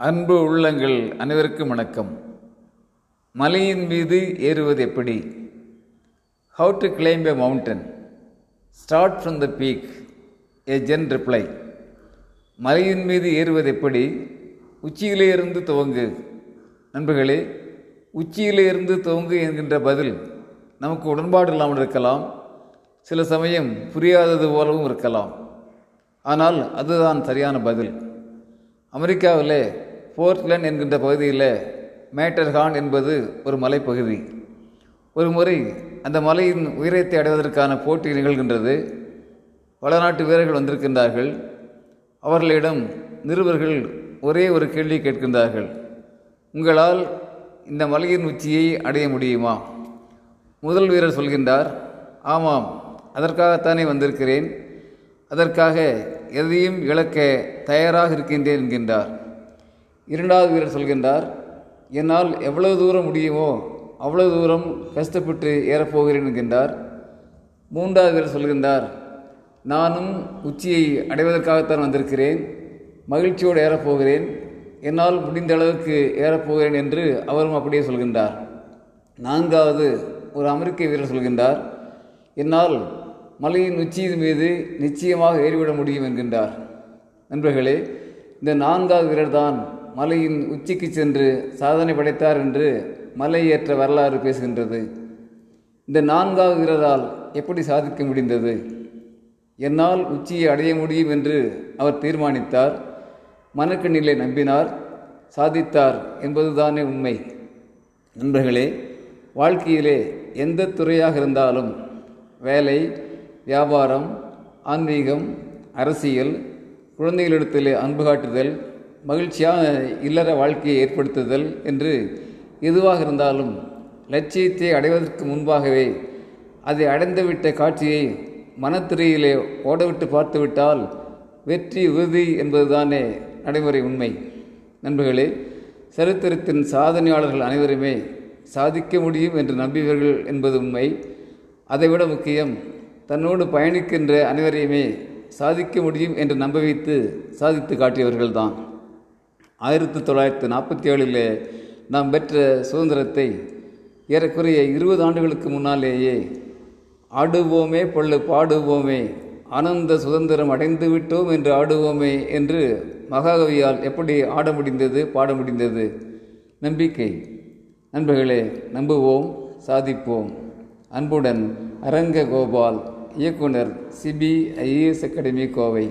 அன்பு உள்ளங்கள் அனைவருக்கும் வணக்கம். மலையின் மீது ஏறுவது எப்படி? How to climb a mountain start from the peak a Zen reply மலையின் மீது ஏறுவது எப்படி? உச்சியிலிருந்து துவங்கு. நண்பர்களே உச்சியிலிருந்து துவங்கு என்கின்ற பதில் நமக்கு உடன்பாடு இல்லாமல் இருக்கலாம். சில சமயம் புரியாதது போலவும் இருக்கலாம். ஆனால் அதுதான் சரியான பதில். அமெரிக்காவில் போர்ட்லேண்ட் என்கின்ற பகுதியில் மேட்டர்ஹான் என்பது ஒரு மலைப்பகுதி. ஒரு முறை அந்த மலையின் உயரத்தை அடைவதற்கான போட்டி நிகழ்கின்றது. பல நாட்டு வீரர்கள் வந்திருக்கின்றார்கள். அவர்களிடம் நிருபர்கள் ஒரே ஒரு கேள்வி கேட்கின்றார்கள். உங்களால் இந்த மலையின் உச்சியை அடைய முடியுமா? முதல் வீரர் சொல்கின்றார் ஆமாம் அதற்காகத்தானே வந்திருக்கிறேன். அதற்காக எதையும் இழக்க தயாராக இருக்கின்றேன் என்கின்றார். இரண்டாவது வீரர் சொல்கின்றார் என்னால் எவ்வளவு தூரம் முடியுமோ அவ்வளவு தூரம் கஷ்டப்பட்டு ஏறப்போகிறேன் என்கின்றார். மூன்றாவது வீரர் சொல்கின்றார் நானும் உச்சியை அடைவதற்காகத்தான் வந்திருக்கிறேன். மகிழ்ச்சியோடு ஏறப்போகிறேன். என்னால் முடிந்த அளவுக்கு ஏறப்போகிறேன் என்று அவரும் அப்படியே சொல்கின்றார். நான்காவது ஒரு அமெரிக்க வீரர் சொல்கின்றார் என்னால் மலையின் உச்சியின் மீது நிச்சயமாக ஏறிவிட முடியும் என்கின்றார். நண்பர்களே இந்த நான்காவது வீரர் தான் மலையின் உச்சிக்கு சென்று சாதனை படைத்தார் என்று மலை ஏற்ற வரலாறு பேசுகின்றது. இந்த நான்காவது வீரரால் எப்படி சாதிக்க முடிந்தது? என்னால் உச்சியை அடைய முடியும் என்று அவர் தீர்மானித்தார். மனக்கண்ணிலே நம்பினார். சாதித்தார் என்பதுதானே உண்மை. நண்பர்களே வாழ்க்கையிலே எந்த துறையாக இருந்தாலும் வேலை வியாபாரம் ஆன்மீகம் அரசியல் குழந்தைகளிடத்தில் அன்பு காட்டுதல் மகிழ்ச்சியான இல்லற வாழ்க்கையை ஏற்படுத்துதல் என்று எதுவாக இருந்தாலும் லட்சியத்தை அடைவதற்கு முன்பாகவே அதை அடைந்துவிட்ட காட்சியை மனத்திரையிலே ஓடவிட்டு பார்த்துவிட்டால் வெற்றி உறுதி என்பதுதானே நடைமுறை உண்மை. நண்பர்களே சரித்திரத்தின் சாதனையாளர்கள் அனைவருமே சாதிக்க முடியும் என்று நம்பியவர்கள் என்பது உண்மை. அதைவிட முக்கியம் தன்னோடு பயணிக்கின்ற அனைவரையுமே சாதிக்க முடியும் என்று நம்ப வைத்து சாதித்து காட்டியவர்கள்தான். ஆயிரத்தி தொள்ளாயிரத்தி நாற்பத்தி ஏழில் நாம் பெற்ற சுதந்திரத்தை ஏறக்குறைய இருபது ஆண்டுகளுக்கு முன்னாலேயே ஆடுவோமே பொள்ளு பாடுவோமே ஆனந்த சுதந்திரம் அடைந்து விட்டோம் என்று ஆடுவோமே என்று மகாகவியால் எப்படி ஆட முடிந்தது பாட முடிந்தது? நம்பிக்கை. நண்பர்களே நம்புவோம் சாதிப்போம். அன்புடன் அரங்க கோபால் இயக்குனர் சிபிஐஏஎஸ் அகாடமி கோவை.